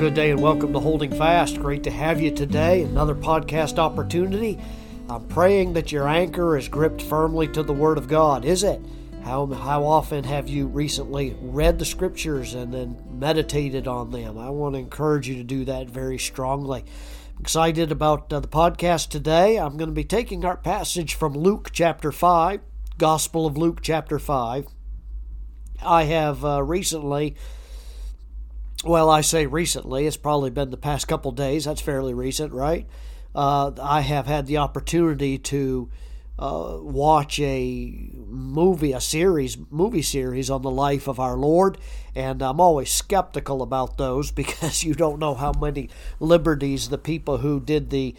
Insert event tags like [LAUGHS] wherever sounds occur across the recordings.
good day and welcome to Holding Fast. Great to have you today. Another podcast opportunity. I'm praying that your anchor is gripped firmly to the Word of God. Is it? How, how often have you recently read the Scriptures and then meditated on them? I want to encourage you to do that very strongly. I'm excited about uh, the podcast today. I'm going to be taking our passage from Luke chapter 5, Gospel of Luke chapter 5. I have uh, recently well, I say recently, it's probably been the past couple days. That's fairly recent, right? Uh, I have had the opportunity to uh, watch a movie, a series, movie series on the life of our Lord, and I'm always skeptical about those [LAUGHS] because you don't know how many liberties the people who did the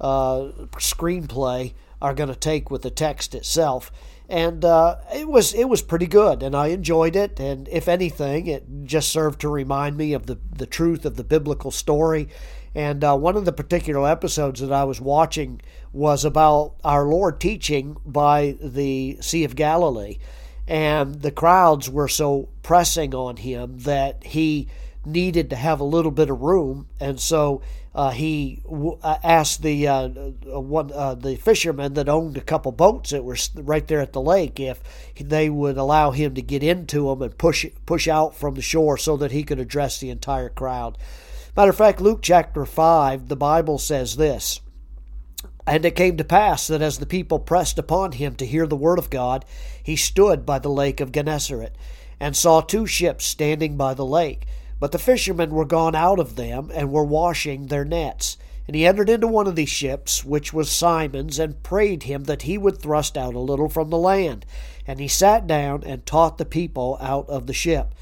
uh, screenplay are going to take with the text itself and uh, it was it was pretty good, and I enjoyed it. And if anything, it just served to remind me of the the truth of the biblical story. And uh, one of the particular episodes that I was watching was about our Lord teaching by the Sea of Galilee, and the crowds were so pressing on him that he needed to have a little bit of room, and so uh, he w- uh, asked the uh, uh, one uh, the fishermen that owned a couple boats that were right there at the lake if they would allow him to get into them and push push out from the shore so that he could address the entire crowd. Matter of fact, Luke chapter five, the Bible says this. And it came to pass that as the people pressed upon him to hear the word of God, he stood by the lake of Gennesaret, and saw two ships standing by the lake. But the fishermen were gone out of them, and were washing their nets. And he entered into one of these ships, which was Simon's, and prayed him that he would thrust out a little from the land. And he sat down and taught the people out of the ship.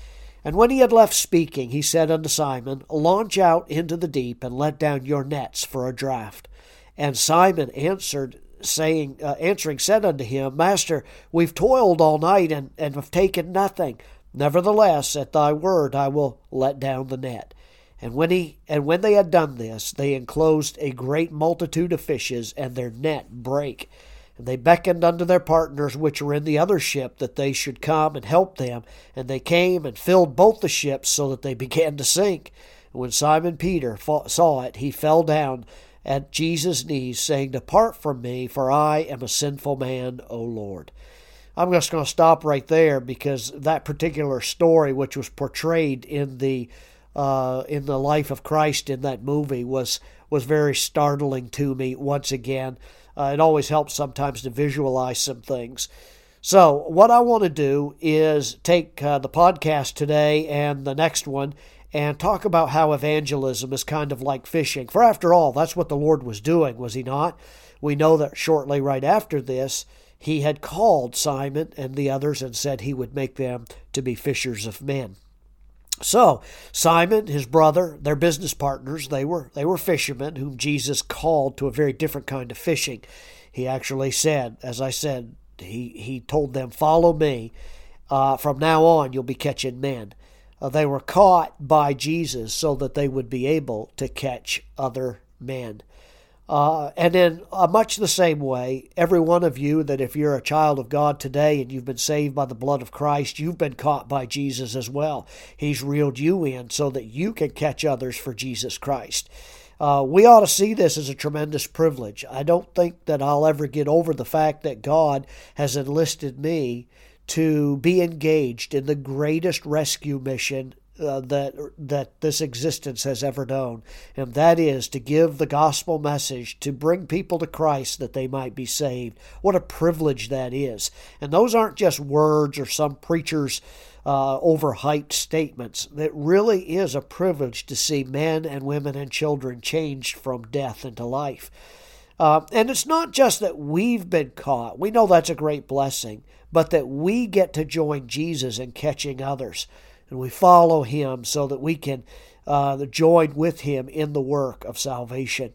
And when he had left speaking, he said unto Simon, Launch out into the deep, and let down your nets for a draught. And Simon answered, saying, uh, answering, said unto him, Master, we've toiled all night, and, and have taken nothing. Nevertheless, at thy word I will let down the net. And when he and when they had done this, they enclosed a great multitude of fishes, and their net brake. And they beckoned unto their partners which were in the other ship that they should come and help them. And they came and filled both the ships so that they [LAUGHS] began to sink. And when Simon Peter saw it, he fell down at Jesus' knees, saying, Depart from me, for I am a sinful man, O Lord. I'm just going to stop right there because that particular story, which was portrayed in the uh, in the life of Christ in that movie, was was very startling to me. Once again, uh, it always helps sometimes to visualize some things. So, what I want to do is take uh, the podcast today and the next one and talk about how evangelism is kind of like fishing. For after all, that's what the Lord was doing, was He not? We know that shortly right after this, he had called Simon and the others and said he would make them to be fishers of men. So Simon, his brother, their business partners, they were they were fishermen whom Jesus called to a very different kind of fishing. He actually said, as I said, he he told them, "Follow me. Uh, from now on, you'll be catching men." Uh, they were caught by Jesus so that they would be able to catch other men. Uh, and in uh, much the same way, every one of you that if you're a child of God today and you've been saved by the blood of Christ, you've been caught by Jesus as well. He's reeled you in so that you can catch others for Jesus Christ. Uh, we ought to see this as a tremendous privilege. I don't think that I'll ever get over the fact that God has enlisted me to be engaged in the greatest rescue mission uh, that that this existence has ever known, and that is to give the gospel message to bring people to Christ that they might be saved. What a privilege that is! And those aren't just words or some preacher's uh, overhyped statements. It really is a privilege to see men and women and children changed from death into life. Uh, and it's not just that we've been caught. We know that's a great blessing, but that we get to join Jesus in catching others and we follow him so that we can uh, join with him in the work of salvation.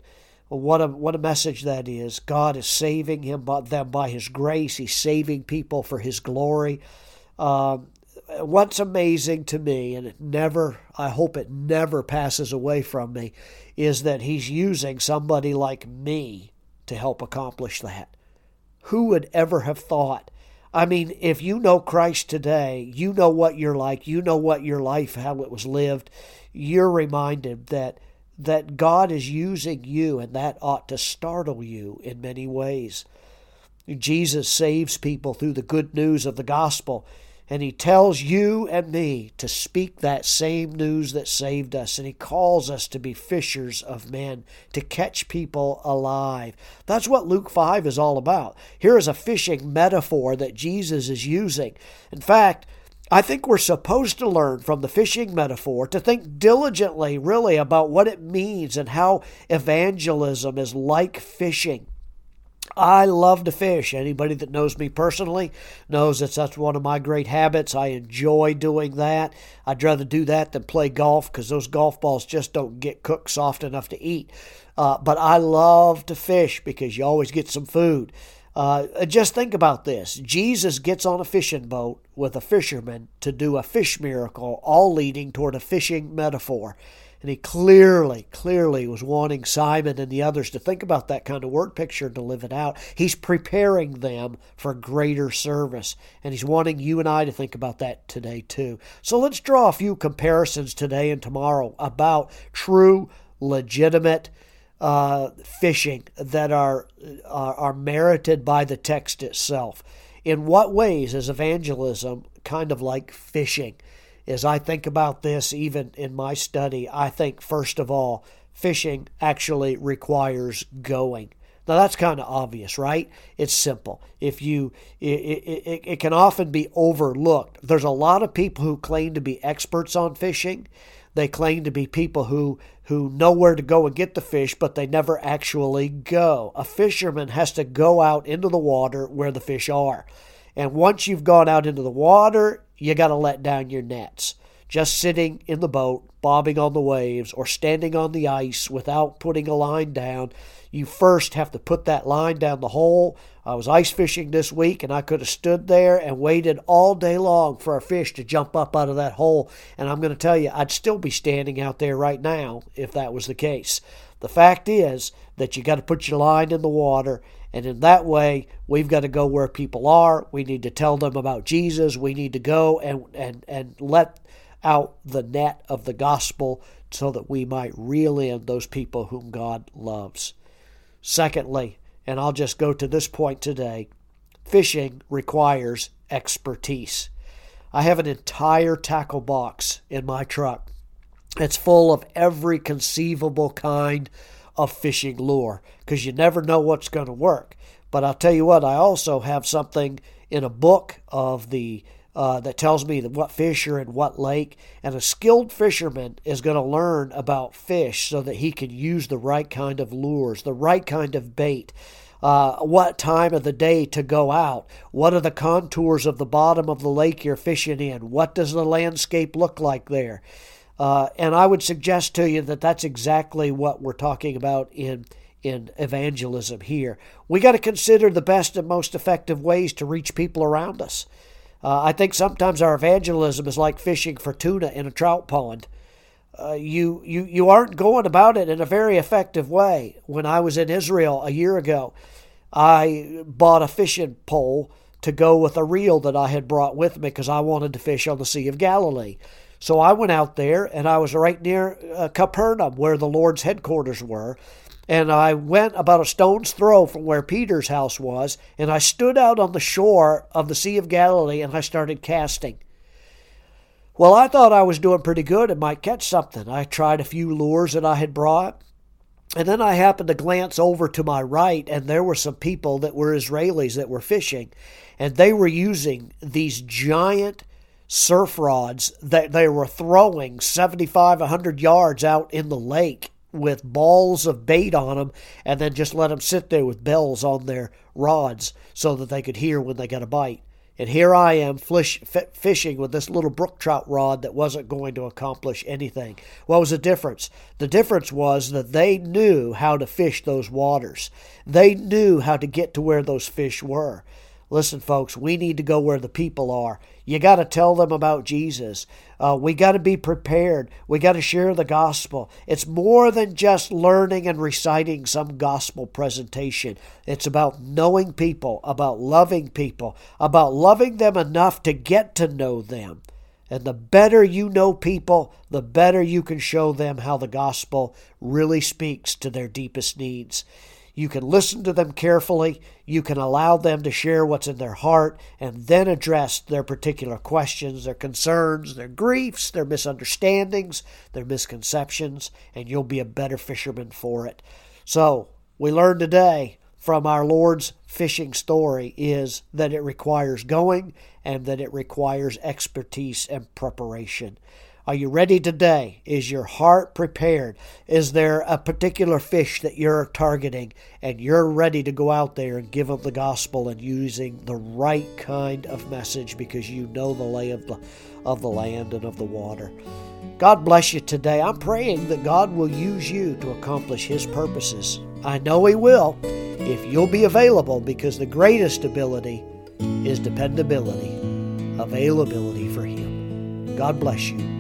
Well, what a what a message that is! God is saving him by, them by His grace. He's saving people for His glory. Um, what's amazing to me, and it never, I hope it never passes away from me, is that He's using somebody like me to help accomplish that. Who would ever have thought I mean, if you know Christ today, you know what you're like, you know what your life, how it was lived, you're reminded that that God is using you, and that ought to startle you in many ways. Jesus saves people through the good news of the gospel. And he tells you and me to speak that same news that saved us. And he calls us to be fishers of men, to catch people alive. That's what Luke 5 is all about. Here is a fishing metaphor that Jesus is using. In fact, I think we're supposed to learn from the fishing metaphor to think diligently, really, about what it means and how evangelism is like fishing. I love to fish. Anybody that knows me personally knows that that's one of my great habits. I enjoy doing that. I'd rather do that than play golf because those golf balls just don't get cooked soft enough to eat. Uh, but I love to fish because you always get some food. Uh, just think about this Jesus gets on a fishing boat with a fisherman to do a fish miracle, all leading toward a fishing metaphor. And he clearly, clearly was wanting Simon and the others to think about that kind of word picture and to live it out. He's preparing them for greater service. And he's wanting you and I to think about that today, too. So let's draw a few comparisons today and tomorrow about true, legitimate uh, fishing that are, are, are merited by the text itself. In what ways is evangelism kind of like fishing? As I think about this, even in my study, I think first of all, fishing actually requires going. Now that's kind of obvious, right? It's simple. If you, it, it, it can often be overlooked. There's a lot of people who claim to be experts on fishing. They claim to be people who who know where to go and get the fish, but they never actually go. A fisherman has to go out into the water where the fish are. And once you've gone out into the water, you got to let down your nets. Just sitting in the boat, bobbing on the waves, or standing on the ice without putting a line down, you first have to put that line down the hole. I was ice fishing this week, and I could have stood there and waited all day long for a fish to jump up out of that hole. And I'm going to tell you, I'd still be standing out there right now if that was the case. The fact is that you got to put your line in the water and in that way, we've got to go where people are. We need to tell them about Jesus. We need to go and, and, and let out the net of the gospel so that we might reel in those people whom God loves. Secondly, and I'll just go to this point today fishing requires expertise. I have an entire tackle box in my truck. It's full of every conceivable kind of fishing lure because you never know what's going to work. But I'll tell you what, I also have something in a book of the uh, that tells me what fish are in what lake, and a skilled fisherman is going to learn about fish so that he can use the right kind of lures, the right kind of bait. Uh, what time of the day to go out? What are the contours of the bottom of the lake you're fishing in? What does the landscape look like there? Uh, and I would suggest to you that that's exactly what we're talking about in in evangelism here. We got to consider the best and most effective ways to reach people around us. Uh, I think sometimes our evangelism is like fishing for tuna in a trout pond. Uh, you, you, you aren't going about it in a very effective way. When I was in Israel a year ago, I bought a fishing pole to go with a reel that I had brought with me because I wanted to fish on the Sea of Galilee. So I went out there and I was right near uh, Capernaum, where the Lord's headquarters were. And I went about a stone's throw from where Peter's house was, and I stood out on the shore of the Sea of Galilee and I started casting. Well, I thought I was doing pretty good and might catch something. I tried a few lures that I had brought. And then I happened to glance over to my right, and there were some people that were Israelis that were fishing. And they were using these giant surf rods that they were throwing 75, 100 yards out in the lake with balls of bait on them and then just let them sit there with bells on their rods so that they could hear when they got a bite. And here I am fish, fishing with this little brook trout rod that wasn't going to accomplish anything. What was the difference? The difference was that they knew how to fish those waters. They knew how to get to where those fish were. Listen, folks, we need to go where the people are. You got to tell them about Jesus. Uh, we got to be prepared. We got to share the gospel. It's more than just learning and reciting some gospel presentation. It's about knowing people, about loving people, about loving them enough to get to know them. And the better you know people, the better you can show them how the gospel really speaks to their deepest needs. You can listen to them carefully. You can allow them to share what's in their heart and then address their particular questions, their concerns, their griefs, their misunderstandings, their misconceptions, and you'll be a better fisherman for it. So, we learned today from our Lord's fishing story is that it requires going and that it requires expertise and preparation. Are you ready today? Is your heart prepared? Is there a particular fish that you're targeting and you're ready to go out there and give them the gospel and using the right kind of message because you know the lay of the, of the land and of the water? God bless you today. I'm praying that God will use you to accomplish His purposes. I know He will if you'll be available because the greatest ability is dependability, availability for Him. God bless you.